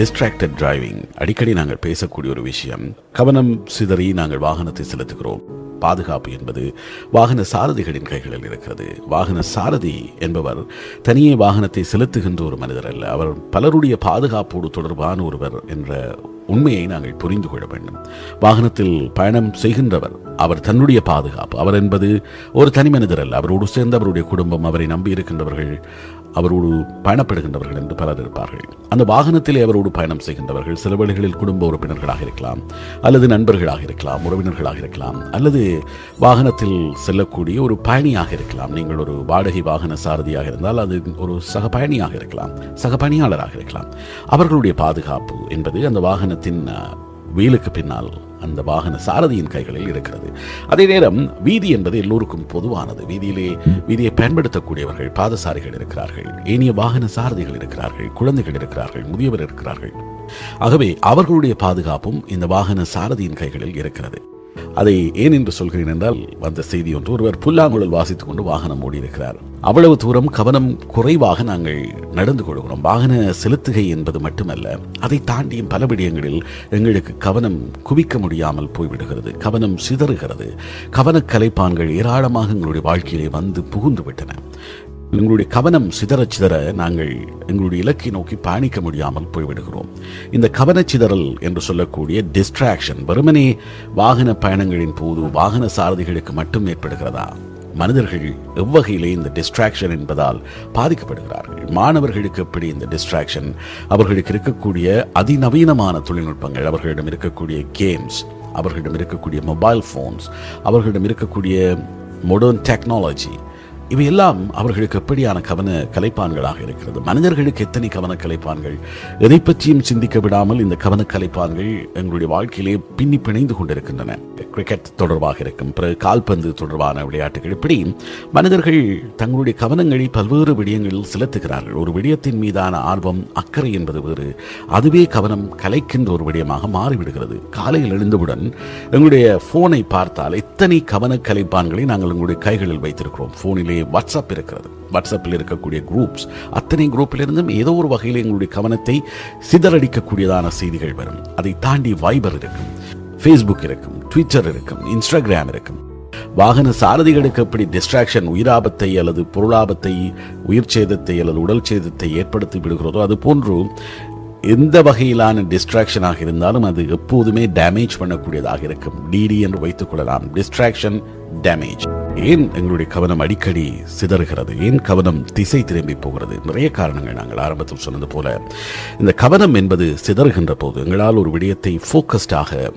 Distracted driving அடிக்கடி நாங்கள் பேசக்கூடிய ஒரு விஷயம். கவனம் சிதறி நாங்கள் வாகனத்தை செலுத்துகிறோம். பாதுகாப்பு என்பது வாகன சாரதிகளின் கைகளில் இருக்கிறது. வாகன சாரதி என்பவர் தனியே வாகனத்தை செலுத்துகின்ற ஒரு மனிதர் அல்ல. அவர் பலருடைய பாதுகாப்போடு தொடர்பான ஒருவர் என்ற உண்மையை நாங்கள் புரிந்து கொள்ள வேண்டும். வாகனத்தில் பயணம் செய்கின்றவர் அவர் தன்னுடைய பாதுகாப்பு. அவர் என்பது ஒரு தனி மனிதர் அல்ல. அவரோடு சேர்ந்த அவருடைய குடும்பம் அவரை நம்பி இருக்கின்றவர்கள் அவரோடு பயணப்படுகின்றவர்கள் என்று பலர் இருப்பார்கள். அந்த வாகனத்திலே அவரோடு பயணம் செய்கின்றவர்கள் சில வேளைகளில் குடும்ப உறுப்பினர்களாக இருக்கலாம் அல்லது நண்பர்களாக இருக்கலாம் உறவினர்களாக இருக்கலாம் அல்லது வாகனத்தில் செல்லக்கூடிய ஒரு பயணியாக இருக்கலாம். நீங்கள் ஒரு வாடகை வாகன சாரதியாக இருந்தால் அது ஒரு சக பயணியாக இருக்கலாம் சக பணியாளராக இருக்கலாம். அவர்களுடைய பாதுகாப்பு என்பது அந்த வாகனத்தின் அஹ், வீலுக்கு பின்னால் அந்த வாகன சாரதியின் கைகளில் இருக்கிறது. அதே நேரம் வீதி என்பது எல்லோருக்கும் பொதுவானது. வீதியிலே வீதியை பயன்படுத்தக்கூடியவர்கள் பாதசாரிகள் இருக்கிறார்கள் ஏனைய வாகன சாரதிகள் இருக்கிறார்கள் குழந்தைகள் இருக்கிறார்கள் முதியவர் இருக்கிறார்கள். ஆகவே அவர்களுடைய பாதுகாப்பும் இந்த வாகன சாரதியின் கைகளில் இருக்கிறது. அதை ஏன் என்று சொல்கிறேன் என்றால் வந்த செய்தி ஒன்று. ஒருவர் புல்லாங்குழல் வாசித்துக் கொண்டு வாகனம் ஓடியிருக்கிறார். அவ்வளவு தூரம் கவனம் குறைவாக நாங்கள் நடந்து கொள்கிறோம். வாகன செலுத்துகை என்பது மட்டுமல்ல அதை தாண்டியும் பல விடயங்களில் எங்களுக்கு கவனம் குவிக்க முடியாமல் போய்விடுகிறது. கவனம் சிதறுகிறது. கவனக்கலைப்பான்கள் ஏராளமாக எங்களுடைய வாழ்க்கையிலே வந்து புகுந்து விட்டன. எங்களுடைய கவனம் சிதற சிதற நாங்கள் எங்களுடைய இலக்கை நோக்கி பயணிக்க முடியாமல் போய்விடுகிறோம். இந்த கவனச்சிதறல் என்று சொல்லக்கூடிய டிஸ்ட்ராக்ஷன் வெறுமனே வாகன பயணங்களின் போது வாகன சாரதிகளுக்கு மட்டும் ஏற்படுகிறதா? மனிதர்கள் எவ்வகையிலே இந்த டிஸ்ட்ராக்ஷன் என்பதால் பாதிக்கப்படுகிறார்கள்? மாணவர்களுக்கு எப்படி இந்த டிஸ்ட்ராக்ஷன் அவர்களுக்கு இருக்கக்கூடிய அதிநவீனமான தொழில்நுட்பங்கள் அவர்களிடம் இருக்கக்கூடிய கேம்ஸ் அவர்களிடம் இருக்கக்கூடிய மொபைல் ஃபோன்ஸ் அவர்களிடம் இருக்கக்கூடிய மாடர்ன் டெக்னாலஜி இவையெல்லாம் அவர்களுக்கு எப்படியான கவன கலைப்பான்களாக இருக்கிறது? மனிதர்களுக்கு எத்தனை கவன கலைப்பான்கள்? எதை பற்றியும் சிந்திக்க விடாமல் இந்த கவன கலைப்பான்கள் எங்களுடைய வாழ்க்கையிலே பின்னி பிணைந்து கொண்டிருக்கின்றன. கிரிக்கெட் தொடர்பாக இருக்கும் பிறகு கால்பந்து தொடர்பான விளையாட்டுகள் இப்படி மனிதர்கள் தங்களுடைய கவனங்களை பல்வேறு விடயங்களில் செலுத்துகிறார்கள். ஒரு விடயத்தின் மீதான ஆர்வம் அக்கறை என்பது வேறு. அதுவே கவனம் கலைக்கின்ற ஒரு விடயமாக மாறிவிடுகிறது. காலையில் எழுந்தவுடன் எங்களுடைய போனை பார்த்தால் எத்தனை கவன கலைப்பான்களை நாங்கள் எங்களுடைய கைகளில் வைத்திருக்கிறோம். போனிலே வாட்ஸ்அப் இருக்கிறது. வாட்ஸ்அப்பில் இருக்கக்கூடிய குரூப்ஸ் அத்தனை குரூப்பிலிருந்தும் ஏதோ ஒரு வகையில் எங்களுடைய கவனத்தை சிதறடிக்கக்கூடியதான செய்திகள் வரும். அதை தாண்டி வைபர் இருக்கும் ஃபேஸ்புக் இருக்கும் ட்விட்டர் இருக்கும் இன்ஸ்டாகிராம் இருக்கும். வாகன சாரதிகளுக்கு எப்படி டிஸ்ட்ராக்ஷன் உயிராபத்தை அல்லது பொருளாபத்தை உயிர் சேதத்தை அல்லது உடல் சேதத்தை ஏற்படுத்தி விடுகிறதோ அது போன்று எந்த வகையிலான டிஸ்ட்ராக்ஷனாக இருந்தாலும் அது எப்போதுமே டேமேஜ் பண்ணக்கூடியதாக இருக்கும். டிடி என்று வைத்துக் கொள்ளலாம். டிஸ்ட்ராக்ஷன் டேமேஜ் ஏன் எங்களுடைய கவனம் அடிக்கடி சிதறுகிறது? ஏன் கவனம் திசை திரும்பி போகிறது? நிறைய காரணங்கள் நாங்கள் ஆரம்பத்தில் சொன்னது போல இந்த கவனம் என்பது சிதறுகின்ற போது எங்களால் ஒரு விடயத்தை ஃபோக்கஸ்டாக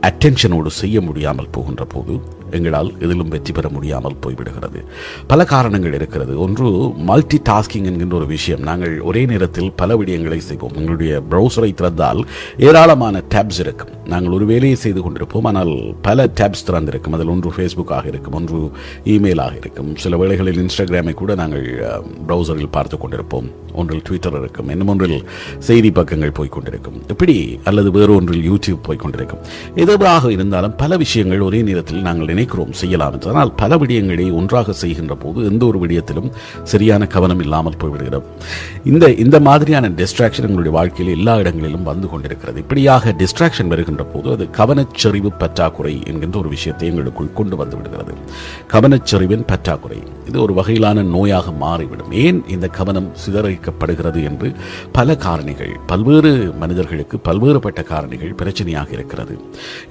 அட்டென்ஷனோடு செய்ய முடியாமல் போகின்ற போது எங்களால் எதிலும் வெற்றி பெற முடியாமல் போய்விடுகிறது. பல காரணங்கள் இருக்கிறது. ஒன்று மல்டி டாஸ்கிங் என்கின்ற ஒரு விஷயம். நாங்கள் ஒரே நேரத்தில் பல விடயங்களை செய்வோம். எங்களுடைய ப்ரௌசரை திறந்தால் ஏராளமான டேப்ஸ் இருக்கும். நாங்கள் ஒரு வேலையை செய்து கொண்டிருப்போம். ஆனால் பல டேப்ஸ் திறந்திருக்கும். அதில் ஒன்று ஃபேஸ்புக்காக இருக்கும். ஒன்று இமெயிலாக இருக்கும். சில வேளைகளில் இன்ஸ்டாகிராமை கூட நாங்கள் ப்ரௌசரில் பார்த்து கொண்டிருப்போம். ஒன்றில் ட்விட்டர் இருக்கும். இன்னும் ஒன்றில் செய்தி பக்கங்கள் போய்கொண்டிருக்கும் இப்படி அல்லது வேறு ஒன்றில் யூடியூப் போய்க்கொண்டிருக்கும் எதுவாக இருந்தாலும் பல விஷயங்கள் ஒரே நேரத்தில் நாங்கள் நினைக்கிறோம் செய்யலாம் என்று ஆனால் பல விடயங்களை ஒன்றாக செய்கின்ற போது எந்த ஒரு விடயத்திலும் சரியான கவனம் இல்லாமல் போய்விடுகிறோம் இந்த இந்த மாதிரியான டிஸ்ட்ராக்ஷன் எங்களுடைய வாழ்க்கையில் எல்லா இடங்களிலும் வந்து கொண்டிருக்கிறது. இப்படியாக டிஸ்ட்ராக்ஷன் வருகின்ற போது அது கவனச்செறிவு பற்றாக்குறை என்கின்ற ஒரு விஷயத்தை எங்களுக்குள் கொண்டு வந்து விடுகிறது. கவனச்செறிவின் பற்றாக்குறை. இது ஒரு வகையிலான நோயாக மாறிவிடும். ஏன் இந்த கவனம் சிதறடிக்கப்படுகிறது என்று பல காரணிகள் பல்வேறு மனிதர்களுக்கு பல்வேறுபட்ட காரணிகள் பிரச்சனையாக இருக்கிறது.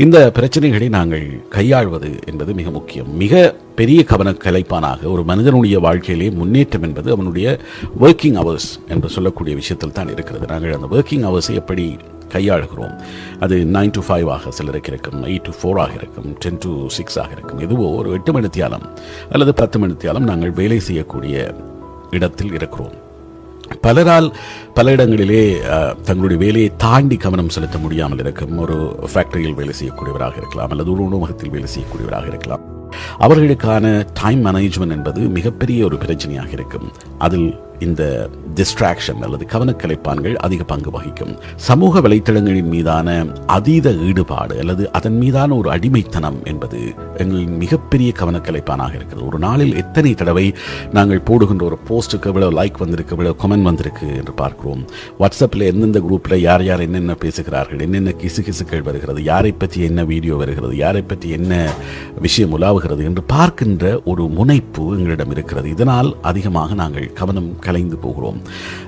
இந்த பிரச்சனைகளை நாங்கள் கையாள்வது என்பது மிக முக்கியம். மிக பெரிய கவன கலைப்பானாக ஒரு மனிதனுடைய வாழ்க்கையிலே முன்னேற்றம் என்பது அவனுடைய ஒர்க்கிங் ஹவர்ஸ் என்று சொல்லக்கூடிய விஷயத்தில் தான் இருக்கிறது. நாங்கள் அந்த ஒர்க்கிங் அவர்ஸை எப்படி கையாளுகிறோம்? அது நைன் டு ஃபைவ் ஆக சிலருக்கு இருக்கும் எயிட் டு ஃபோர் ஆக இருக்கும் டென் டு சிக்ஸ் ஆக இருக்கும். எதுவோ ஒரு எட்டு மணித்தியாலம் அல்லது பத்து மணித்தியாலம் நாங்கள் வேலை செய்யக்கூடிய இடத்தில் இருக்கிறோம். பலரால் பல இடங்களிலே தங்களுடைய வேலையை தாண்டி கவனம் செலுத்த முடியாமல் இருக்கும் ஒரு ஃபேக்டரியில் வேலை செய்யக்கூடியவராக இருக்கலாம் அல்லது ஒரு உணவகத்தில் வேலை செய்யக்கூடியவராக இருக்கலாம். அவர்களுக்கான டைம் மேனேஜ்மெண்ட் என்பது மிகப்பெரிய ஒரு பிரச்சனையாக இருக்கும். அதில் இந்த டிஸ்ட்ராக்ஷன் அல்லது கவனக்கலைப்பான்கள் அதிக பங்கு வகிக்கும். சமூக வலைத்தளங்களின் மீதான அதீத ஈடுபாடு அல்லது அதன் மீதான ஒரு அடிமைத்தனம் என்பது எங்களின் மிகப்பெரிய கவனக்கலைப்பானாக இருக்கிறது. ஒரு நாளில் எத்தனை தடவை நாங்கள் போடுகின்ற ஒரு போஸ்ட்டுக்கு எவ்வளோ லைக் வந்திருக்கு எவ்வளோ கமெண்ட் வந்திருக்கு என்று பார்க்கிறோம். வாட்ஸ்அப்பில் எந்தெந்த குரூப்பில் யார் யார் என்னென்ன பேசுகிறார்கள் என்னென்ன கிசு கிசுக்கள் வருகிறது யாரை பற்றி என்ன வீடியோ வருகிறது யாரை பற்றி என்ன விஷயம் உலாவுகிறது என்று பார்க்கின்ற ஒரு முனைப்பு எங்களிடம் இருக்கிறது. இதனால் அதிகமாக நாங்கள் கவனம் கலைந்து போகிறோம்.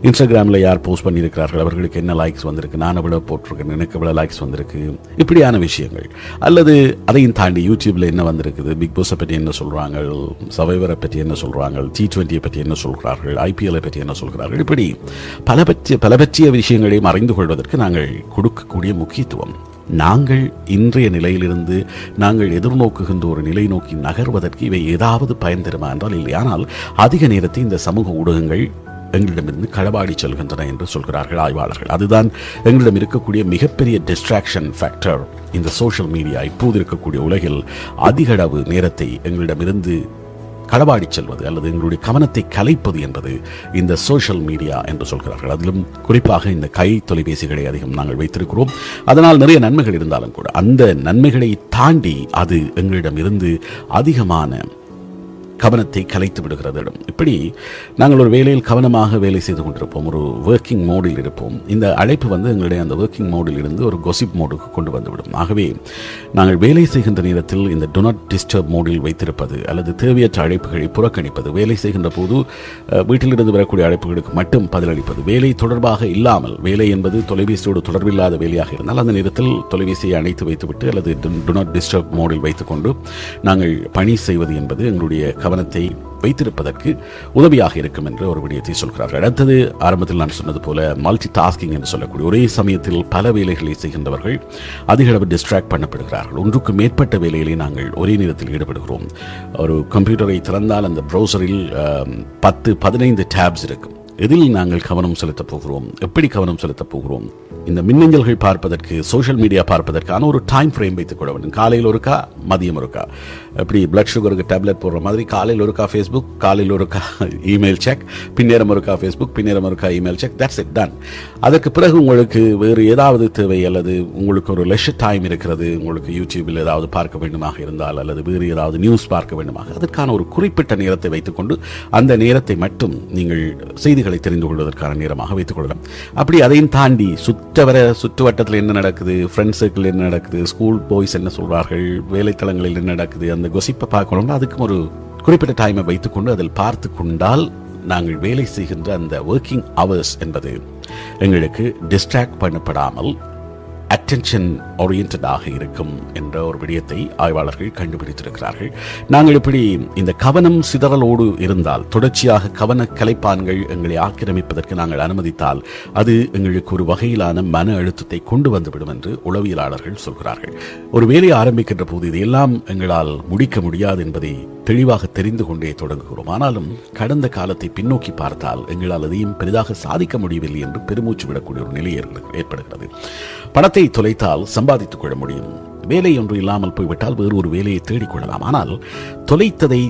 இன்ஸ்டாகிராமில் யார் போஸ்ட் பண்ணியிருக்கிறார்கள்? அவர்களுக்கு என்ன லைக்ஸ் வந்திருக்கு? நான் எவ்வளவு போட்டிருக்கேன்? எனக்கு எவ்வளோ லைக்ஸ் வந்திருக்கு? இப்படியான விஷயங்கள். அல்லது அதையும் தாண்டி யூடியூப்ல என்ன வந்திருக்குது? பிக் பாஸை பற்றி என்ன சொல்றாங்க சவைவரை பற்றி என்ன சொல்றாங்க டி டுவெண்ட்டியை பற்றி என்ன சொல்கிறார்கள்? ஐபிஎல்லை பற்றி என்ன சொல்கிறார்கள்? இப்படி பல பற்றிய பல பற்றிய விஷயங்களையும் அறிந்து கொள்வதற்கு நாங்கள் கொடுக்கக்கூடிய முக்கியத்துவம். நாங்கள் இன்றைய நிலையிலிருந்து நாங்கள் எதிர்நோக்குகின்ற ஒரு நிலை நோக்கி நகர்வதற்கு இவை ஏதாவது பயன் தருமா என்றால் இல்லை. ஆனால் அதிக நேரத்தை இந்த சமூக ஊடகங்கள் எங்களிடமிருந்து களவாடி செல்கின்றன என்று சொல்கிறார்கள் ஆய்வாளர்கள். அதுதான் எங்களிடம் இருக்கக்கூடிய மிகப்பெரிய டிஸ்ட்ராக்ஷன் ஃபேக்டர் இந்த சோஷியல் மீடியா இப்போது இருக்கக்கூடிய உலகில் அதிகளவு நேரத்தை எங்களிடமிருந்து களவாடி செல்வது அல்லது எங்களுடைய கவனத்தை கலைப்பது என்பது இந்த சோஷியல் மீடியா என்று சொல்கிறார்கள். அதிலும் குறிப்பாக இந்த கை தொலைபேசிகளை அதிகம் நாங்கள் வைத்திருக்கிறோம். அதனால் நிறைய நன்மைகள் இருந்தாலும் கூட அந்த நன்மைகளை தாண்டி அது எங்களிடம் இருந்து அதிகமான கவனத்தை கலைத்து விடுகிறது இடம் இப்படி நாங்கள் ஒரு வேலையில் கவனமாக வேலை செய்து கொண்டிருப்போம். ஒரு ஒர்க்கிங் மோடில் இருப்போம். இந்த அழைப்பு வந்து எங்களுடைய அந்த ஒர்க்கிங் மோடில் இருந்து ஒரு கொசிப் மோடுக்கு கொண்டு வந்துவிடும். ஆகவே நாங்கள் வேலை செய்கின்ற நேரத்தில் இந்த டு நாட் டிஸ்டர்ப் மோடில் வைத்திருப்பது அல்லது தேவையற்ற அழைப்புகளை புறக்கணிப்பது வேலை செய்கின்ற போது வீட்டிலிருந்து வரக்கூடிய அழைப்புகளுக்கு மட்டும் பதிலளிப்பது வேலை தொடர்பாக இல்லாமல் வேலை என்பது தொலைபேசியோடு தொடர்பில்லாத வேலையாக இருந்தால் அந்த நேரத்தில் தொலைபேசியை அணைத்து வைத்துவிட்டு அல்லது டு நாட் டிஸ்டர்ப் மோடில் வைத்துக்கொண்டு நாங்கள் பணி செய்வது என்பது எங்களுடைய கவனத்தை வைத்திருப்பதற்கு உதவியாக இருக்கும் என்று ஒரு விடயத்தை சொல்கிறார்கள். அடுத்தது ஆரம்பத்தில் நான் சொன்னது போல மல்டி டாஸ்கிங் என்று சொல்லக்கூடிய ஒரே சமயத்தில் பல வேலைகளை செய்கின்றவர்கள் அதிக அளவு டிஸ்ட்ராக்ட் பண்ணப்படுகிறார்கள். ஒன்றுக்கு மேற்பட்ட வேலைகளை நாங்கள் ஒரே நேரத்தில் ஈடுபடுகிறோம். ஒரு கம்ப்யூட்டரை திறந்தால் அந்த ப்ரௌசரில் பத்து பதினைந்து டேப்ஸ் இருக்கும். எதில் நாங்கள் கவனம் செலுத்தப் போகிறோம்? எப்படி கவனம் செலுத்தப் போகிறோம்? இந்த மின்னஞ்சல்கள் பார்ப்பதற்கு சோஷியல் மீடியா பார்ப்பதற்கான ஒரு டைம் ஃப்ரேம் வைத்துக் கொள்ள வேண்டும். காலையில் ஒருக்கா மதியம் ஒருக்கா இப்படி பிளட் சுகருக்கு டேப்லெட் போடுற மாதிரி காலையில் ஒருக்கா ஃபேஸ்புக் காலையில் ஒருக்கா இமெயில் செக் பின்னேரம் ஒருக்கா ஃபேஸ்புக் பின்னேரம் ஒருக்கா email check that's it done அதற்கு பிறகு உங்களுக்கு வேறு ஏதாவது தேவை அல்லது உங்களுக்கு ஒரு லெஷர் டைம் இருக்கிறது உங்களுக்கு யூடியூபில் ஏதாவது பார்க்க வேண்டுமாக இருந்தால் அல்லது வேறு ஏதாவது நியூஸ் பார்க்க வேண்டுமாக அதற்கான ஒரு குறிப்பிட்ட நேரத்தை வைத்துக்கொண்டு அந்த நேரத்தை மட்டும் நீங்கள் செய்திகளை தெரிந்து கொள்வதற்கான நேரமாக வைத்துக் கொள்ளலாம். அப்படி அதையும் தாண்டி சுற்றவர சுற்றுவட்டத்தில் என்ன நடக்குது? ஃப்ரெண்ட் சர்க்கிள் என்ன நடக்குது? ஸ்கூல் பாய்ஸ் என்ன சொல்வார்கள்? வேலைத்தளங்களில் என்ன நடக்குது? அந்த கொசிப்பை பார்க்கணும்னா அதுக்கும் ஒரு குறிப்பிட்ட டைமை வைத்துக்கொண்டு அதில் பார்த்து கொண்டால் நாங்கள் வேலை செய்கின்ற அந்த ஒர்க்கிங் ஹவர்ஸ் என்பது எங்களுக்கு டிஸ்ட்ராக்ட் பண்ணப்படாமல் அட்டென்ஷன் ஓரியன்டாக இருக்கும் என்ற ஒரு விடயத்தை ஆய்வாளர்கள் கண்டுபிடித்திருக்கிறார்கள். நாங்கள் இப்படி இந்த கவனம் சிதறலோடு இருந்தால் தொடர்ச்சியாக கவன கலைப்பான்கள் எங்களை ஆக்கிரமிப்பதற்கு நாங்கள் அனுமதித்தால் அது எங்களுக்கு ஒரு வகையிலான மன அழுத்தத்தை கொண்டு வந்துவிடும் என்று உளவியலாளர்கள் சொல்கிறார்கள். ஒரு வேலையை ஆரம்பிக்கின்ற போது இதையெல்லாம் எங்களால் முடிக்க முடியாது என்பதை தெளிவாக தெரிந்து கொண்டே தொடங்குகிறோம். ஆனாலும் கடந்த காலத்தை பின்னோக்கி பார்த்தால் எங்களால் அதையும் பெரிதாக சாதிக்க முடியவில்லை என்று பெருமூச்சு விடக்கூடிய ஒரு நிலை ஏற்படுகிறது. பணத்தை வேலையை தொலைத்தால் சம்பாதித்துக் கொள்ள முடியும். வேலை ஒன்று இல்லாமல் போய்விட்டால் வேறு ஒரு வேலையை தேடிக்கொள்ளலாம் ஆனால் தொலைத்ததை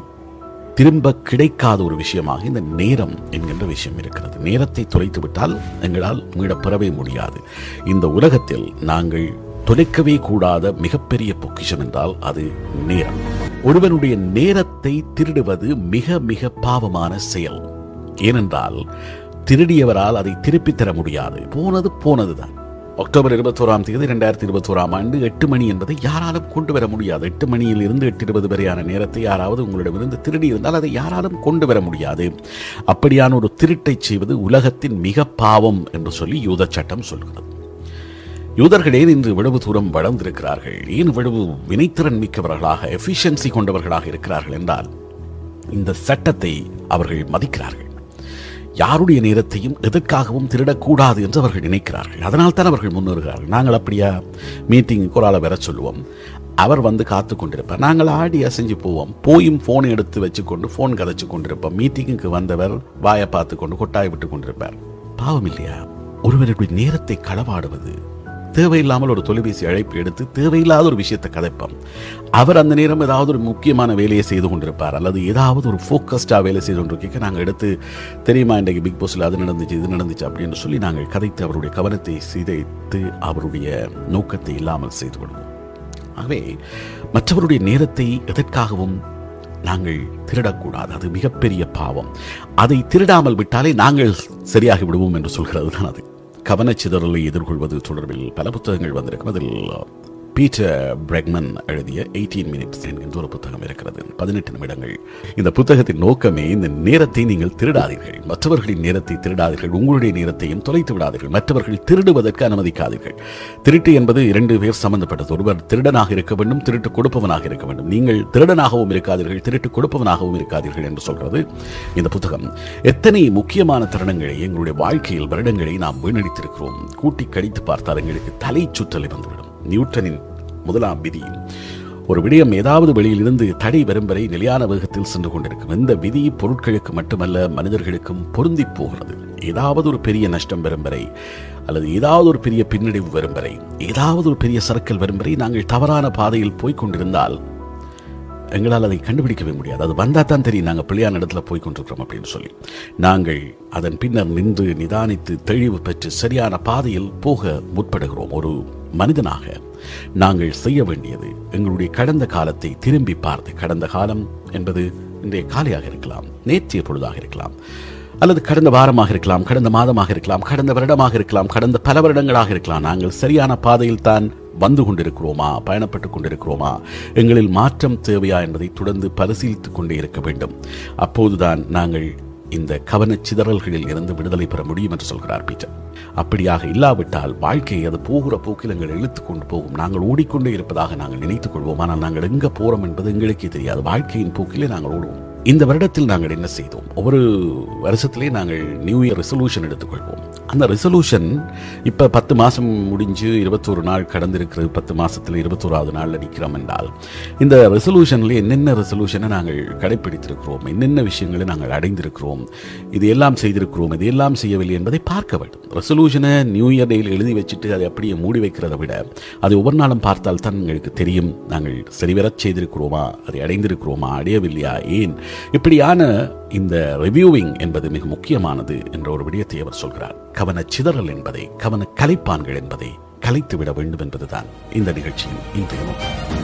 திரும்ப கிடைக்காத ஒரு விஷயமாக இந்த நேரம் என்கின்ற விஷயம் இருக்கிறது. நேரத்தை தொலைத்து விட்டால் எங்களால் மீளப் பெறவே முடியாது. இந்த உலகத்தில் நாங்கள் தொலைக்கவே கூடாத மிகப்பெரிய பொக்கிஷம் என்றால் அது நேரம். ஒருவனுடைய நேரத்தை திருடுவது மிக மிக பாவமான செயல். ஏனென்றால் திருடியவரால் அதை திருப்பித் தர முடியாது. போனது போனதுதான். அக்டோபர் இருபத்தோராம் தேதி ரெண்டாயிரத்தி இருபத்தோராம் ஆண்டு எட்டு மணி என்பதை யாராலும் கொண்டு வர முடியாது. எட்டு மணியில் இருந்து எட்டு இருபது வரையான நேரத்தை யாராவது உங்களிடமிருந்து திருடி இருந்தால் அதை யாராலும் கொண்டு வர முடியாது. அப்படியான ஒரு திருட்டை செய்வது உலகத்தின் மிக பாவம் என்று சொல்லி யூத சட்டம் சொல்கிறது. யூதர்கள் ஏன் இன்று இவ்வளவு தூரம் வளர்ந்திருக்கிறார்கள்? ஏன் இவ்வளவு வினைத்திறன் மிக்கவர்களாக எஃபிஷியன்சி கொண்டவர்களாக இருக்கிறார்கள் என்றால் இந்த சட்டத்தை அவர்கள் மதிக்கிறார்கள். யாருடைய நேரத்தையும் எதற்காகவும் திருடக்கூடாது என்று அவர்கள் நினைக்கிறார்கள். அதனால் தான் அவர்கள் முன்னேறுகிறார்கள். நாங்கள் அப்படியா மீட்டிங்குக்கு ஒரு ஆளை வர சொல்லுவோம். அவர் வந்து காத்து கொண்டிருப்பார். நாங்கள் ஆடி அசைஞ்சு போவோம். போயும் ஃபோனை எடுத்து வச்சுக்கொண்டு ஃபோன் கதைச்சு கொண்டிருப்போம். மீட்டிங்குக்கு வந்தவர் வாயை பார்த்து கொண்டு கொட்டாய் விட்டு கொண்டிருப்பார். பாவம் இல்லையா? ஒருவருடைய நேரத்தை களவாடுவது தேவையில்லாமல் ஒரு தொலைபேசி அழைப்பு எடுத்து தேவையில்லாத ஒரு விஷயத்தை கதைப்போம் அவர் அந்த நேரம் ஏதாவது ஒரு முக்கியமான வேலையை செய்து கொண்டிருப்பார். அல்லது ஏதாவது ஒரு ஃபோக்கஸ்டாக வேலை செய்து கொண்டிருக்க நாங்கள் எடுத்து தெரியுமா இன்றைக்கு பிக் பாஸில் அது நடந்துச்சு இது நடந்துச்சு அப்படின்னு சொல்லி நாங்கள் கதைத்து அவருடைய கவனத்தை சிதைத்து அவருடைய நோக்கத்தை இல்லாமல் செய்து கொள்வோம். ஆகவே மற்றவருடைய நேரத்தை எதற்காகவும் நாங்கள் திருடக்கூடாது. அது மிகப்பெரிய பாவம். அதை திருடாமல் விட்டாலே நாங்கள் சரியாகி விடுவோம் என்று சொல்கிறது தான் அது. கவனச்சிதறலை எதிர்கொள்வது தொடர்பில் பல புத்தகங்கள் வந்திருக்கும். அதில் பீட்டர் பிரெக்மன் எழுதிய எயிட்டீன் மினிட்ஸ் என்கின்ற ஒரு புத்தகம் இருக்கிறது. பதினெட்டு நிமிடங்கள். இந்த புத்தகத்தின் நோக்கமே இந்த நேரத்தை நீங்கள் திருடாதீர்கள். மற்றவர்களின் நேரத்தை திருடாதீர்கள். உங்களுடைய நேரத்தையும் தொலைத்து விடாதீர்கள். மற்றவர்கள் திருடுவதற்கு அனுமதிக்காதீர்கள். திருட்டு என்பது இரண்டு பேர் சம்பந்தப்பட்டது. ஒருவர் திருடனாக இருக்க வேண்டும் திருட்டு கொடுப்பவனாக இருக்க வேண்டும். நீங்கள் திருடனாகவும் இருக்காதீர்கள் திருட்டு கொடுப்பவனாகவும் இருக்காதீர்கள் என்று சொல்கிறது இந்த புத்தகம். எத்தனை முக்கியமான தருணங்களை எங்களுடைய வாழ்க்கையில் வருடங்களை நாம் வீணடித்திருக்கிறோம். கூட்டி கழித்து பார்த்தால் எங்களுக்கு தலை சுற்றலை வந்துவிடும். நியூட்டனின் முதலாம் விதி. ஒரு விடயம் ஏதாவது வெளியிலிருந்து தடை வரும் வரை நிலையான வேகத்தில் சென்று கொண்டிருக்கும். இந்த விதி பொருட்களுக்கு மட்டுமல்ல மனிதர்களுக்கும் பொருந்தி போகிறது. ஏதாவது ஒரு பெரிய நஷ்டம் வரும் வரை அல்லது ஏதாவது ஒரு பெரிய பின்னடைவு வரும் வரை ஏதாவது ஒரு பெரிய சர்க்கிள் வரும் வரை நாங்கள் தவறான பாதையில் போய்கொண்டிருந்தால் எங்களால் அதை கண்டுபிடிக்கவே முடியாது. அது வந்தால் தான் தெரியும் நாங்கள் பிள்ளையான இடத்துல போய் கொண்டிருக்கிறோம் அப்படின்னு சொல்லி. நாங்கள் அதன் பின்னர் நின்று நிதானித்து தெளிவு பெற்று சரியான பாதையில் போக முற்படுகிறோம். ஒரு மனிதனாக நாங்கள் செய்ய வேண்டியது எங்களுடைய கடந்த காலத்தை திரும்பி பார்த்து கடந்த காலம் என்பது இன்றைய காலையாக இருக்கலாம் நேற்றைய பொழுதாக இருக்கலாம் அல்லது கடந்த வாரமாக இருக்கலாம் கடந்த மாதமாக இருக்கலாம் கடந்த வருடமாக இருக்கலாம் கடந்த பல வருடங்களாக இருக்கலாம் நாங்கள் சரியான பாதையில் தான் வந்து கொண்டிருக்கிறோமா பயணப்பட்டுக் கொண்டிருக்கிறோமா எங்களில் மாற்றம் தேவையா என்பதை தொடர்ந்து பரிசீலித்துக் கொண்டே இருக்க வேண்டும். அப்போதுதான் நாங்கள் இந்த கவனச் சிதறல்களில் இருந்து விடுதலை பெற முடியும் என்று சொல்கிறார் பீட்டர். அப்படியாக இல்லாவிட்டால் வாழ்க்கையை அது போகிற போக்கில் எங்கள் இழுத்து கொண்டு போகும். நாங்கள் ஓடிக்கொண்டே இருப்பதாக நாங்கள் நினைத்துக் கொள்வோம். ஆனால் நாங்கள் எங்கே போகிறோம் என்பது எங்களுக்கே தெரியாது. வாழ்க்கையின் போக்கிலே நாங்கள் ஓடுவோம். இந்த வருடத்தில் நாங்கள் என்ன செய்தோம்? ஒவ்வொரு வருஷத்திலே நாங்கள் நியூ இயர் ரெசல்யூஷன் எடுத்துக்கொள்வோம். அந்த ரெசல்யூஷன் இப்போ பத்து மாதம் முடிஞ்சு இருபத்தோரு நாள் கடந்திருக்கிறது. பத்து மாதத்தில் இருபத்தோராவது நாள் நிற்கிறோம் என்றால் இந்த ரெசல்யூஷனில் என்னென்ன ரெசல்யூஷனை நாங்கள் கடைப்பிடித்திருக்கிறோம்? என்னென்ன விஷயங்களை நாங்கள் அடைந்திருக்கிறோம்? இது எல்லாம் செய்திருக்கிறோம். இது எல்லாம் செய்யவில்லை என்பதை பார்க்க வேண்டும். ரெசல்யூஷனை நியூ இயர் டேயில் எழுதி வச்சுட்டு அதை அப்படியே மூடி வைக்கிறதை விட அது ஒவ்வொரு நாளும் பார்த்தால் தான் எங்களுக்கு தெரியும். நாங்கள் சரிவரச் செய்திருக்கிறோமா? அதை அடைந்திருக்கிறோமா? அடையவில்லையா? ஏன்? இப்படியான இந்த ரிவ்யூவிங் என்பது மிக முக்கியமானது என்ற ஒரு விடயத்தை அவர் சொல்கிறார். கவன சிதறல் என்பதை கவன கலைப்பான்கள் என்பதை கலைத்து விட வேண்டும் என்பதுதான் இந்த நிகழ்ச்சியின் இன்றைய நோக்கம்.